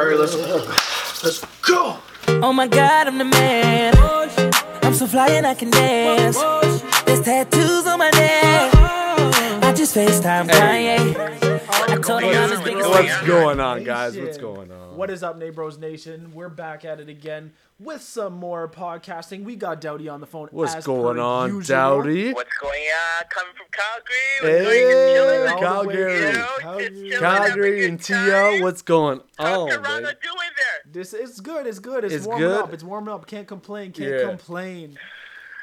All right, let's let's go. Oh my god, I'm the man. I'm so fly and I can dance. There's tattoos on my neck. I just FaceTime Kanye. I What's going on, guys? What's going on? What is up, Neighbros Nation? We're back at it again with some more podcasting. We got Dowdy on the phone. What's as going on, usual. Dowdy? What's going on? Coming from Calgary. What's going Hey, on? All the way Calgary. You know, Calgary. just chilling, having a Calgary and time. T.O., what's going on, Toronto baby? doing there? This is good. It's good. It's, It's warming good? up. It's warming up. Can't complain. Can't Yeah. complain.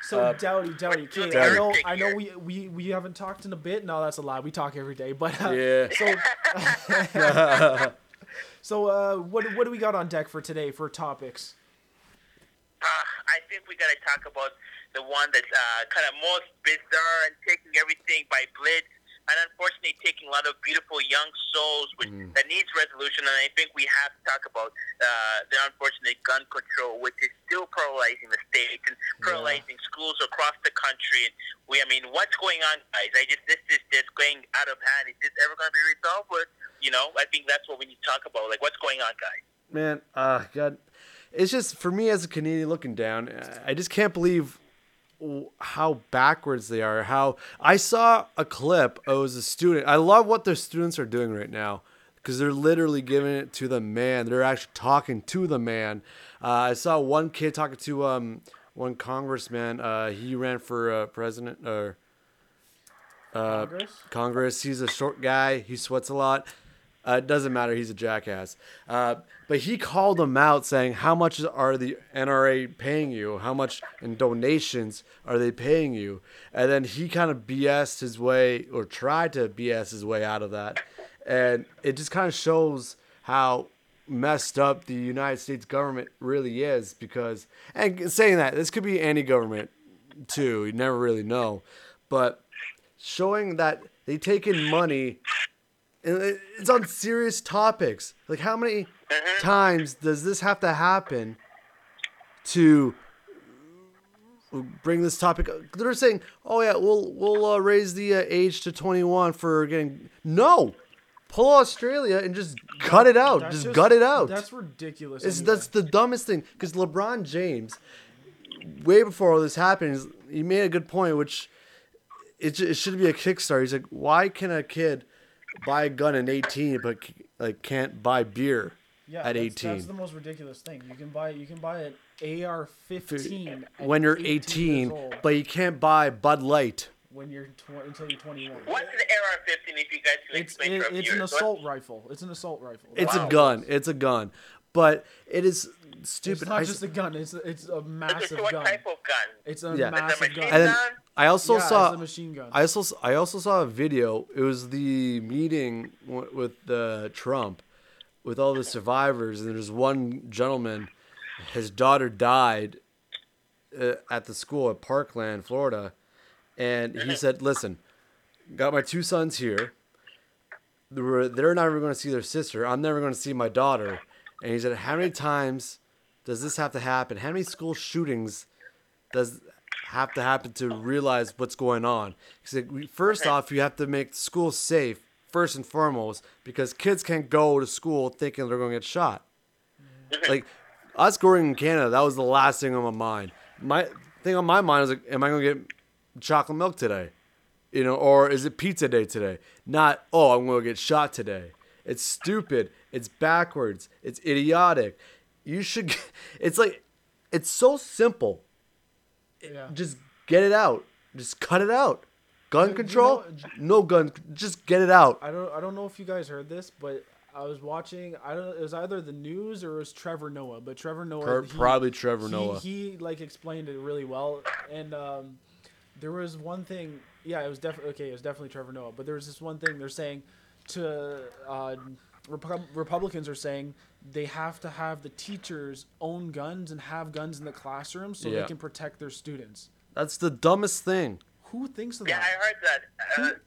So Uh, Dowdy, Dowdy, okay, I know, I know, we, we we haven't talked in a bit. No, that's a lie. We talk every day, but uh, Yeah. So, so uh, what what do we got on deck for today for topics? Uh, I think we got to talk about the one that's uh, kind of most bizarre and taking everything by blitz, and unfortunately taking a lot of beautiful young souls, which Mm. that needs resolution. And I think we have to talk about uh, the unfortunate gun control, which is still paralyzing the state and paralyzing schools across the country. And we, I mean, what's going on, guys? I just this is just going out of hand. Is this ever going to be resolved? But you know, I think that's what we need to talk about. Like, what's going on, guys? Man, uh, God, it's just for me as a Canadian looking down. I just can't believe how backwards they are. How I saw a clip. It was a student. I love what their students are doing right now because they're literally giving it to the man. They're actually talking to the man. Uh, I saw one kid talking to um one congressman. Uh, he ran for uh, president or uh, Congress? Congress. He's a short guy. He sweats a lot. Uh, it doesn't matter. He's a jackass. Uh, but he called them out, saying, "How much are the NRA paying you? How much in donations are they paying you?" And then he kind of BS'd his way, or tried to BS his way out of that. And it just kind of shows how messed up the United States government really is. Because, and saying that, this could be any government too. You never really know, but showing that they take in money it's on serious topics. Like how many times does this have to happen to bring this topic? They're saying, "Oh yeah, we'll we'll uh, raise the uh, age to 21 for getting." No, pull Australia and just cut it out. That's Just, gut it out. That's ridiculous. It's, anyway. that's the dumbest thing because LeBron James, way before all this happened, he made a good point, which it, it should be a Kickstarter. He's like, why can a kid buy a gun at 18 but like can't buy beer yeah, at that's, 18 That's the most ridiculous thing. You can buy you can buy an AR-15 when you're 18, 18, old but you can't buy Bud Light? when you're tw- until you're 21. What's an AR-15? If you guys can It's explain it, for it's viewers? an What- assault rifle. It's an assault rifle. It's Wow. a gun. It's a gun, but it is stupid. It's not I just a gun. It's a, it's a massive a what gun. type of gun? It's a Yeah. Is it a massive gun. and then gun? I also yeah, saw a machine gun. I also I also saw a video. It was the meeting w- with uh, Trump, with all the survivors, and there's one gentleman. His daughter died uh, at the school at Parkland, Florida, and he said, "Listen, got my two sons here. They're they're never going to see their sister. I'm never going to see my daughter." And he said, "How many times does this have to happen? How many school shootings does have to happen to realize what's going on. Because first off, you have to make school safe first and foremost, because kids can't go to school thinking they're going to get shot. Mm-hmm. Like us growing in Canada, that was the last thing on my mind. My thing on my mind was like, am I going to get chocolate milk today? You know, or is it pizza day today? Not, oh, I'm going to get shot today. It's stupid. It's backwards. It's idiotic. You should. It's like, it's so simple yeah. just get it out. Just cut it out. Gun You control? know- no gun. Just get it out. I don't I don't know if you guys heard this, but I was watching. I don't. It was either the news or it was Trevor Noah. But Trevor Noah, Pro- he- probably Trevor he, Noah. He like explained it really well, and um, there was one thing. Yeah, it was definitely okay. It was definitely Trevor Noah. But there was this one thing they're saying to uh, Repu- Republicans are saying they have to have the teachers own guns and have guns in the classroom so Yeah. they can protect their students. That's the dumbest thing. Who thinks of Yeah, that? Yeah, I heard that. Uh,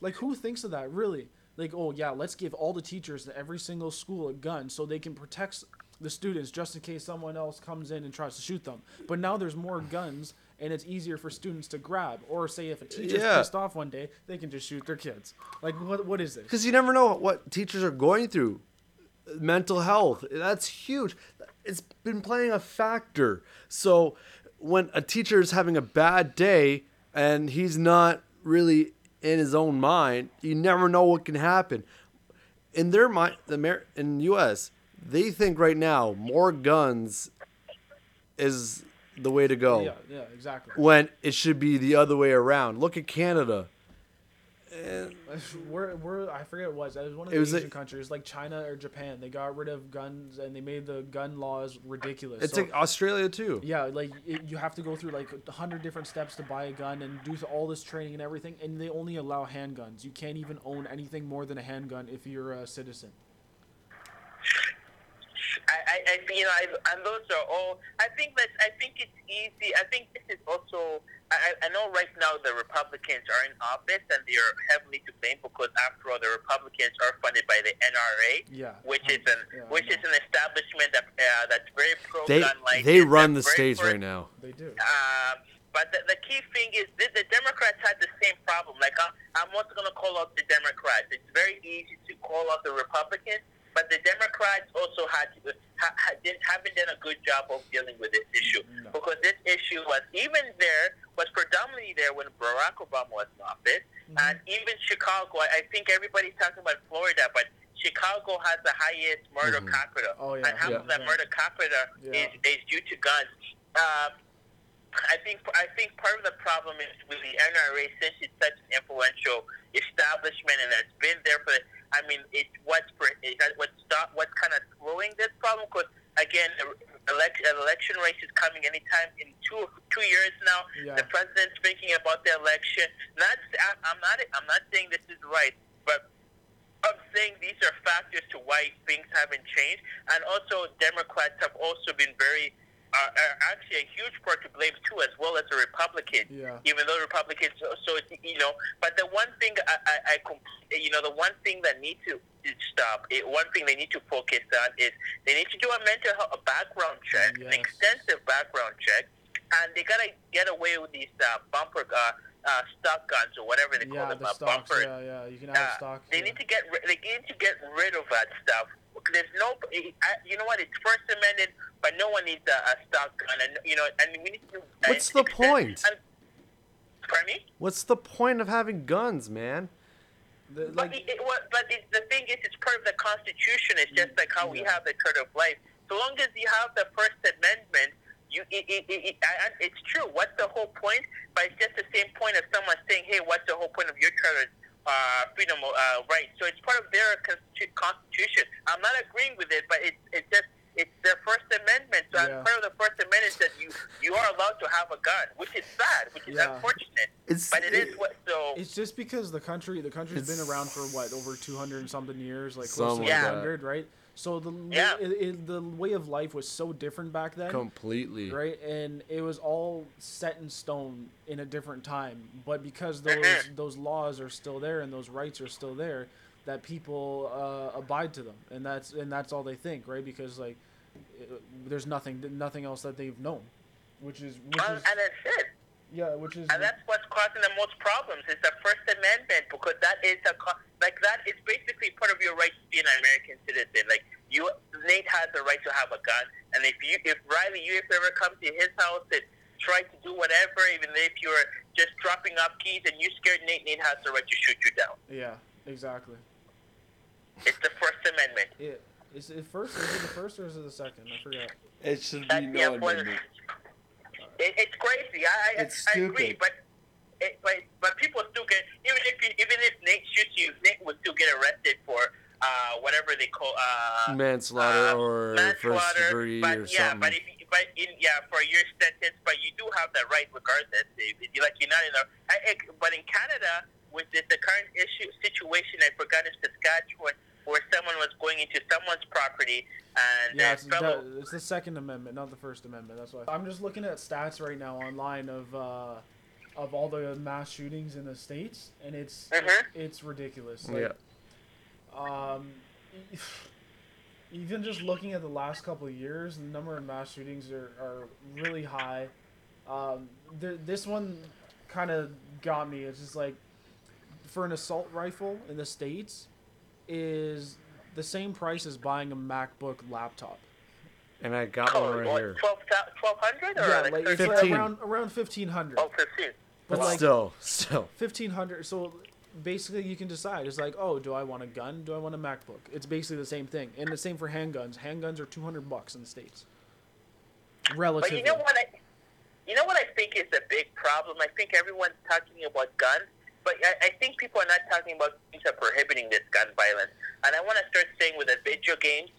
Like, who thinks of that, really? Like, oh, yeah, let's give all the teachers in every single school a gun so they can protect the students just in case someone else comes in and tries to shoot them. But now there's more guns, and it's easier for students to grab. Or say if a teacher's Yeah. pissed off one day, they can just shoot their kids. Like, what? what is this? Because you never know what teachers are going through. Mental health. That's huge. It's been playing a factor. So when a teacher is having a bad day and he's not really in his own mind, you never know what can happen. In their mind, the Amer- in the U.S., they think right now more guns is the way to go Yeah, yeah, exactly. when it should be the other way around. Look at Canada. We're, we're, I forget what it was. It was one of the Asian countries, like China or Japan. They got rid of guns and they made the gun laws ridiculous. It's So- like Australia too. yeah, like it, you have to go through like a hundred different steps to buy a gun and do all this training and everything, and they only allow handguns. You can't even own anything more than a handgun if you're a citizen. I, I, I you know, I, and those are all. I think that I think it's easy. I think this is also. I, I know right now the Republicans are in office and they are heavily to blame because after all, the Republicans are funded by the NRA, Yeah. which is an Yeah, which is an establishment that uh, that's very pro They gun license. they run the that's states pro- right now. They do. um, but the, the key thing is that the Democrats had the same problem. Like I'm, I'm also going to call out the Democrats. It's very easy to call out the Republicans, but the Democrats also had ha, ha, haven't done a good job of dealing with this issue No. because this issue was even there was predominantly there when Barack Obama was in office, Mm-hmm. and even Chicago. I I think everybody's talking about Florida, but Chicago has the highest murder Mhm. capita, Oh, yeah. and half Yeah. of that Yeah. murder capita Yeah. is, is due to guns. Um, I think I think part of the problem is with the NRA since it's such an influential establishment and it's been there for. I mean, it's what's is that what's stop what's kind of slowing this problem because again, election election race is coming anytime in two two years now. Yeah. The president's thinking about the election. Not I'm not I'm not saying this is right, but I'm saying these are factors to why things haven't changed, and also Democrats have also been very, uh, are actually a huge part to blame too, as well as the Republicans. Yeah. Even though Republicans, so, so you know, but the one thing I, I, I, you know, the one thing that needs to stop, it, one thing they need to focus on is they need to do a mental health a background check, an extensive background check, and they gotta get away with these uh, bumper uh, uh, stock guns or whatever they call Yeah, them, the uh, stocks. bumper Yeah, yeah. You can have uh, stocks. They yeah. need to get ri- they need to get rid of that stuff. There's no, you know what? It's First Amendment, but no one needs a, a stock gun, and you know, and we need to. What's the extend- point? And, pardon me. What's the point of having guns, man? The- But, like, it, it, what, but it, the thing is, it's part of the Constitution. It's just like how we have the Charter of Life. So long as you have the First Amendment, you it, it, it, it, it's true. What's the whole point? But it's just the same point of someone saying, "Hey, what's the whole point of your charter uh, freedom uh, right?" So it's part of their Constitution. I'm not agreeing with it, but it's it's just it's their First Amendment. So Yeah. as part of the First Amendment, that you you are allowed to have a gun, which is sad, which is Yeah. unfortunate. It's But it is what so. It's just because the country the country's been around for what over 200 and something years, like close to like that. 200, right? So the Yeah. it, it, the way of life was so different back then, completely. right? And it was all set in stone in a different time. But because those Mhm. those laws are still there and those rights are still there, that people uh, abide to them, and that's and that's all they think, right? Because like it, there's nothing nothing else that they've known, which is which and, is and that's it. yeah, which is And that's what's causing the most problems is the First Amendment because that is a co- like that is basically part of your right to be an American citizen. Like you, Nate has the right to have a gun, and if you, if Riley, you if you ever come to his house and try to do whatever, even if you're just dropping off keys and you scared Nate, Nate has the right to shoot you down. yeah, exactly. It's the First Amendment. Yeah. Is it first? Is it the first or is it the second? I forgot. It should That's be no important- amendment. It, it's crazy. I, I, It's I agree, but. It, but but people still get even if you, even if Nate shoots you, Nate would still get arrested for uh, whatever they call uh, Manslaughter uh, or first degree but or yeah, something. but if you, but in yeah for your sentence, but you do have that right regardless. If, if like, you're not in a. I, I, but in Canada, with this, the current issue situation, I forgot it's Saskatchewan, where someone was going into someone's property and Yeah, it's, fellow. the, it's the Second Amendment, not the First Amendment. That's why. I'm just looking at stats right now online of uh, of all the mass shootings in the states, and it's Mhm. it's ridiculous. Like, yeah. Um, even just looking at the last couple of years, the number of mass shootings are, are really high. Um, th- this one kind of got me. It's just like for an assault rifle in the states, is the same price as buying a MacBook laptop. And I got Oh, one right what, here. 12, 1200 or yeah, like, like it's 13? like 15. around around fifteen hundred. Oh, 15. But But like still, still. fifteen hundred. So basically, you can decide. It's like, oh, do I want a gun? Do I want a MacBook? It's basically the same thing. And the same for handguns. Handguns are two hundred bucks in the states. But you know what I, you know what I think is a big problem. I think everyone's talking about guns, but I, I think people are not talking about things that are prohibiting this gun violence. And I want to start saying with the video games.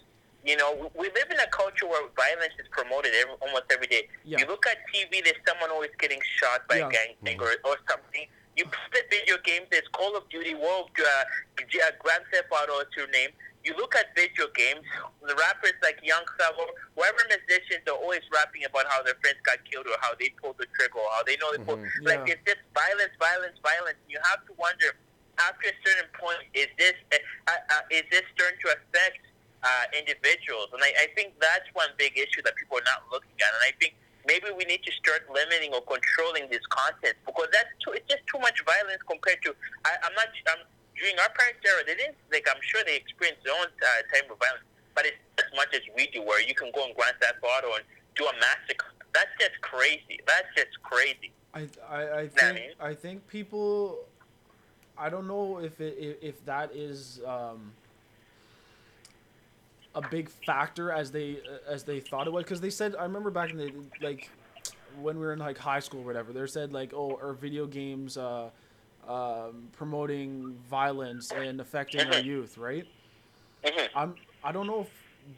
You know, we- live in a culture where violence is promoted every, almost every day. Yeah. You look at TV, there's someone always getting shot by Yeah. a gang or, or something. You play video games, there's Call of Duty, World, uh, uh, Grand Theft Auto, is your name. You look at video games, the rappers like Young Thug, or whoever musicians are always rapping about how their friends got killed or how they pulled the trigger or how they know they pulled. Like Yeah. it's just violence, violence, violence. You have to wonder after a certain point, is this uh, uh, is this starting to affect uh, individuals? And I, I think that's one big issue that people are not looking at. And I think maybe we need to start limiting or controlling this content because that's too, it's just too much violence compared to. I, I'm not. I'm, during our parents' era, they didn't like. I'm sure they experienced their own uh, type of violence, but it's as much as we do, where you can go and Grand that bottle and do a massacre. That's just crazy. That's just crazy. I, I, I I think mean? I think people I don't know if it if, if that is um, a big factor as they as they thought it was because they said I remember back in the like when we were in like high school or whatever they said like oh are video games uh, um, promoting violence and affecting our youth right Mhm. I'm I don't know if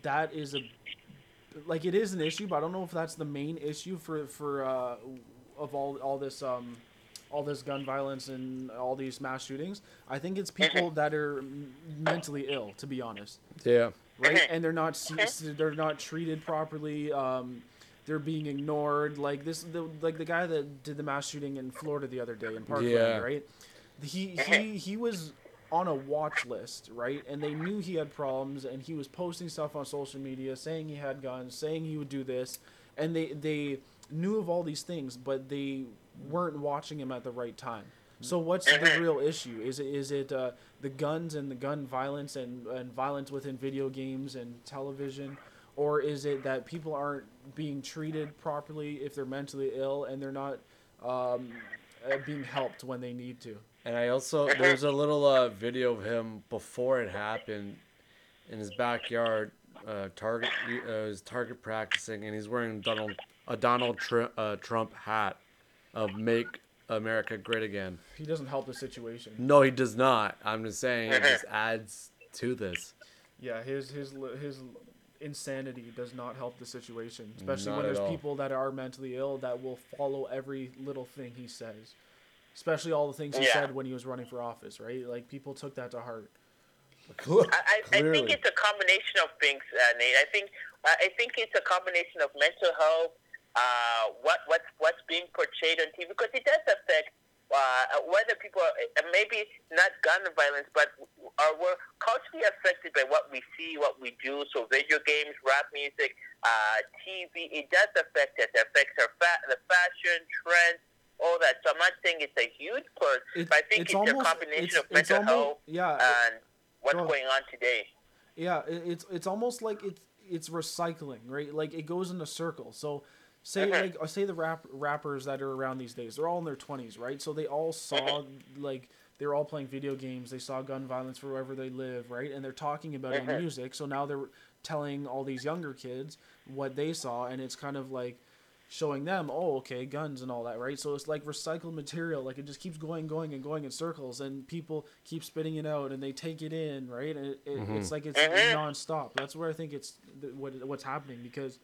that is a like it is an issue, but I don't know if that's the main issue for for uh, of all all this um all this gun violence and all these mass shootings. I think it's people that are m- mentally ill, to be honest, Yeah. Right? And they're not they're not treated properly. Um, they're being ignored. Like this, the, like the guy that did the mass shooting in Florida the other day in Parkland, Yeah. right? He he he was on a watch list, right? And they knew he had problems, and he was posting stuff on social media saying he had guns, saying he would do this, and they they knew of all these things, but they weren't watching him at the right time. So what's the real issue? Is it is it uh, the guns and the gun violence and, and violence within video games and television, or is it that people aren't being treated properly if they're mentally ill and they're not um, uh, being helped when they need to? And I also there's a little uh, video of him before it happened in his backyard. Uh, target uh, his target practicing, and he's wearing Donald a Donald Tr- uh, Trump hat of "Make America Great Again." He doesn't help the situation. No, he does not. I'm just saying it just adds to this. Yeah, his his his insanity does not help the situation, especially Not when there's all. people that are mentally ill that will follow every little thing he says. Especially all the things he Yeah. said when he was running for office, right? Like people took that to heart. I, I, I think it's a combination of things, uh, Nate. I think uh, I think it's a combination of mental health, uh, what what's what's being portrayed on TV, because it does affect uh, whether people are maybe not gun violence, but are we're culturally affected by what we see, what we do. So video games, rap music, uh, TV, it does affect us. It affects our fa- the fashion trends. All that. So I'm not saying it's a huge part, It- but I think it's it's, almost- a combination it's- of it's mental almost- health yeah, and what's Go going on today. Yeah, it, it's it's almost like it's it's recycling, right? Like it goes in a circle. So say like say the rap rappers that are around these days, they're all in their twenties, right? So they all saw like they're all playing video games. They saw gun violence wherever they live, right? And they're talking about it in music. So now they're telling all these younger kids what they saw, and it's kind of like showing them, oh, okay, guns and all that, right? So it's like recycled material. Like it just keeps going, going, and going in circles, and people keep spitting it out, and they take it in, right? And it, it, it's like it's Mhm. nonstop. That's where I think it's th- what what's happening because,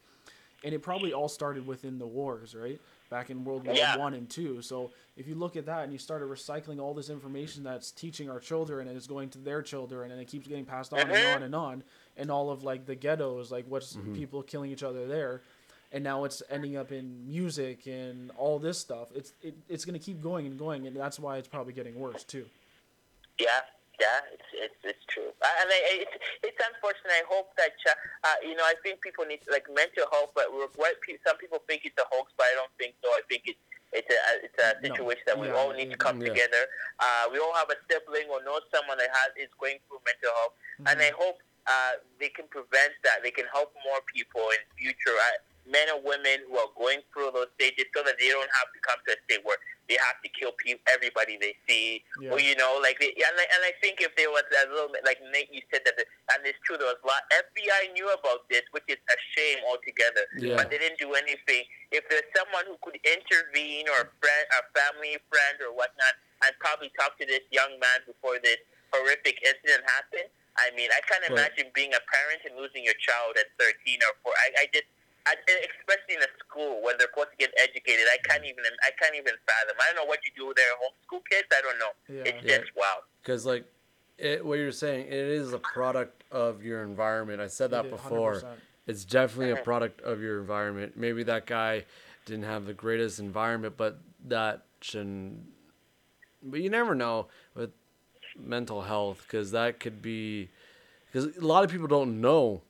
and it probably all started within the wars, right? Back in World War Yeah. One and Two. So if you look at that and you started recycling all this information that's teaching our children and it's going to their children and it keeps getting passed on and Mhm. on and on, and all of like the ghettos, like what's people killing each other there and now it's ending up in music and all this stuff. It's it, it's gonna keep going and going, and that's why it's probably getting worse too. Yeah, yeah, it's it's, it's true, and I, it's it's unfortunate. I hope that uh, uh, you know. I think people need like mental health, but we're, what some people think it's a hox, but I don't think so. I think it's it's a it's a No. situation that we Yeah, all need to come yeah. together. Uh, we all have a sibling or know someone that has is going through mental health, and I hope. uh, they can prevent that. They can help more people in future. Uh, men and women who are going through those stages so that they don't have to come to a state where they have to kill people, everybody they see. Yeah. Or, you know, like, they, and, I, and I think if there was a little bit, like Nate, you said that, the, and it's true, there was a lot, FBI knew about this, which is a shame altogether. Yeah. But they didn't do anything. If there's someone who could intervene or a friend, a family friend or whatnot, and probably talk to this young man before this horrific incident happened, I mean, I can't Right. imagine being a parent and losing your child at 13 or 4. I, I just, especially in a school when they're supposed to get educated, I can't even, I can't even fathom. I don't know what you do with their homeschool kids. I don't know. Yeah. It's Yeah. just wow. because like it, what you're saying, it is a product of your environment. I said that It is, before. 100%. It's definitely a mm-hmm. product of your environment. Maybe that guy didn't have the greatest environment, but that shouldn't. But you never know with mental health because that could be because a lot of people don't know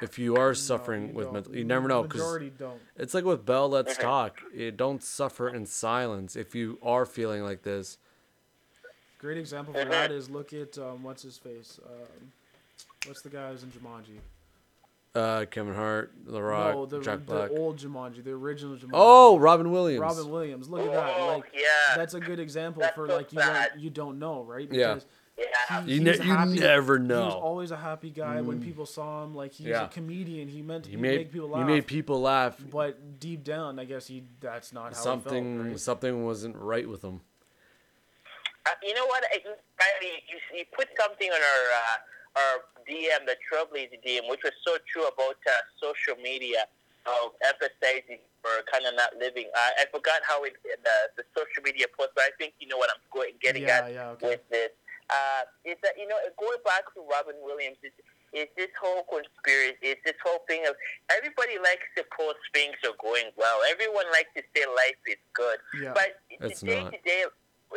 if you are suffering you with don't. mental. You never know because Majority don't. it's like with Bell. Let's talk. You don't suffer in silence if you are feeling like this. Great example for that is look at um, what's his face. Um, what's the guy who's in Jumanji? Uh, Kevin Hart, The Rock, no, the, Jack the old Jumanji, the original Jumanji. Oh, Robin Williams. Robin Williams. Look at that. Oh, yeah. that's a good example That's for so like you don't you don't know, right? Because Yeah. He- You he's ne- you happy. never know. He was always a happy guy when people saw him. Like he's Yeah. a comedian. He meant to He make people laugh. he made people laugh. but deep down, I guess he that's not how something felt. Right? something wasn't right with him. Uh, you know what? I, I, you, you put something on our uh, our DM, the Trailblazer DM, which was so true about uh, social media of emphasizing or kind of not living. Uh, I forgot how it the, the social media post, but I think you know what I'm going, getting Yeah, at yeah, okay. with this. Uh, is that you know going back to Robin Williams? Is, is this whole conspiracy? Is this whole thing of everybody likes to post things are going well. Everyone likes to say life is good, Yeah. but It's day not. to day,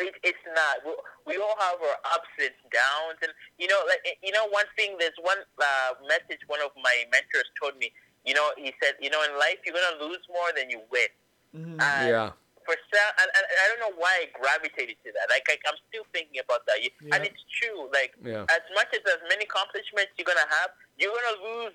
it, it's not. We, we all have our ups and downs, and you know, like you know, one thing. There's one uh, message one of my mentors told me. You know, he said, you know, in life you're gonna lose more than you win. And yeah. For some, and, and I don't know why I gravitated to that. Like, I, I'm still thinking about that. You, And it's true. Like, Yeah. as much as as many accomplishments you're gonna have, you're gonna lose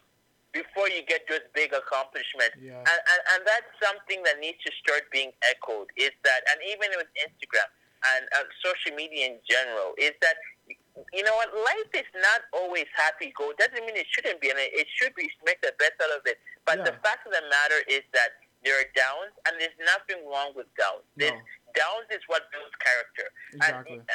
before you get those big accomplishments. Yeah. And, and and that's something that needs to start being echoed. Is that, and even with Instagram and uh, social media in general, is that you know what? Life is not always happy go. Doesn't mean it shouldn't be, and it, it should be. Make the best out of it. But the fact of the matter is that there are downs, and there's nothing wrong with downs. There's, No. Downs is what builds character. Exactly. And,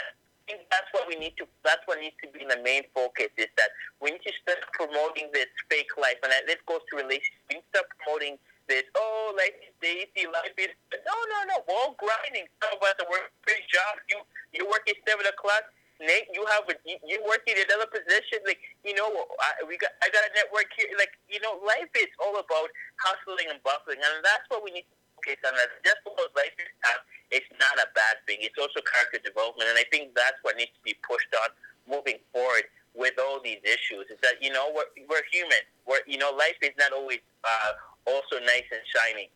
I think that's what we need to. That's what needs to be the main focus. Is that we need to start promoting this fake life, and that- this goes to relationships. We need to start promoting this. Oh, life is easy, life is. No, no, no. We're all grinding. Some of us are working big jobs. You you work at seven o'clock. Nate, you have a you, you work in another position. Like you know, I, we got I got a network here. Like you know, life is all about hustling and bustling, and that's what we need to focus on. That just because life is tough, it's not a bad thing. It's also character development, and I think that's what needs to be pushed on moving forward with all these issues. Is that you know we're we're human. We're you know life is not always uh, also nice and shiny.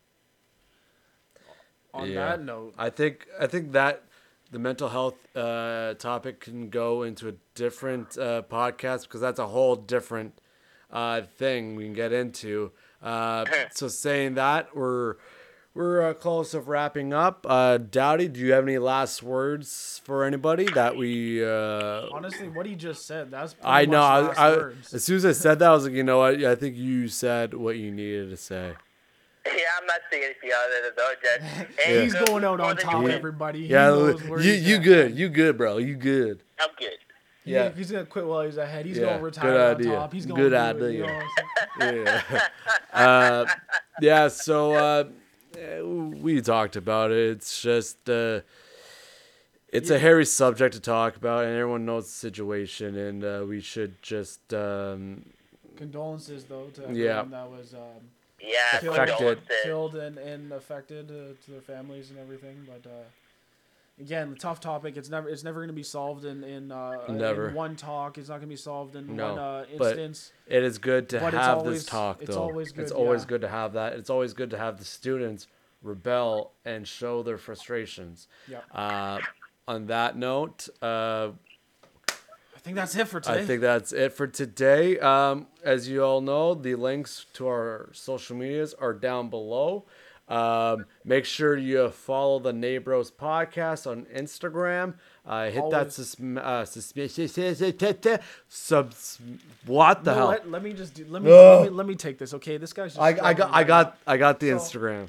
On Yeah. that note, I think I think that the mental health uh, topic can go into a different uh, podcast because that's a whole different uh, thing we can get into. Uh, so saying that, we're we're uh, close of wrapping up. Uh, Dowdy, do you have any last words for anybody that we? Uh, honestly, what he just said, that's I know. much I, last I, words. as soon as I said that, I was like, you know what? I think you said what you needed to say. Yeah, I'm not seeing anything other than though, Jed. Yeah. He's going out on top, you- everybody. He Yeah, you you at. good. You good, bro. You good. I'm good. Yeah, Yeah. he's gonna quit while he's ahead. He's Yeah, gonna good retire on top. He's Good gonna do it, you know what I'm saying? yeah. uh, yeah. So uh, we talked about it. It's just uh, it's a hairy subject to talk about, and everyone knows the situation, and uh, we should just um, Condolences though to everyone Yeah. that was um, Yeah, Killed- condolences. killed and, and affected uh, to their families and everything. But uh, again, the tough topic. It's never it's never gonna be solved in in, uh, Never. in one talk. It's not gonna be solved in No, one uh, but- instance. it is good to But have always- this talk, it's though. always good, it's always yeah. good to have that. It's always good to have the students rebel and show their frustrations. Yeah. Uh, on that note, uh, think that's it for today. I think that's it for today. Um, as you all know, the links to our social medias are down below. Um, make sure you follow the Neighbros podcast on Instagram. Uh, hit that Always. sus- uh, suspicious subs. What the No, hell? let, let me just do, let me, let me let me take this. Okay, this guy's. Just I, I got I got I got the So- Instagram.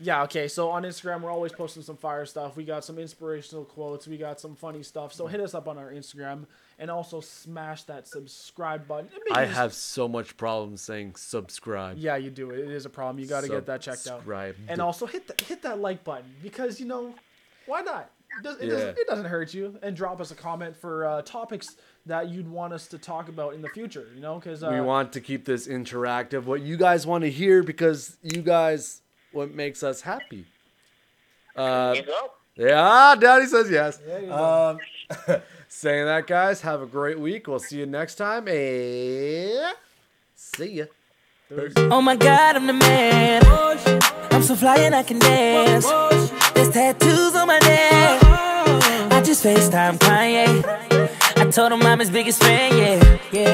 Yeah, okay. So on Instagram, we're always posting some fire stuff. We got some inspirational quotes. We got some funny stuff. So hit us up on our Instagram and also smash that subscribe button. I just- have so much problems saying subscribe. Yeah, you do. It is a problem. You got to get that checked out. Subscribe. And also hit the, hit that like button because you know why not? It, does, it, Yeah. doesn't, it doesn't hurt you. And drop us a comment for uh, topics that you'd want us to talk about in the future. You know, because uh, we want to keep this interactive. What you guys want to hear because you guys what makes us happy. Uh, You go. yeah, Daddy says yes. There you go. Um, saying that, guys, have a great week. We'll see you next time. And see ya. Oh my god, I'm the man. I'm so fly and I can dance. There's tattoos on my neck. I just FaceTime Kanye. I told him I'm his biggest fan, yeah. yeah.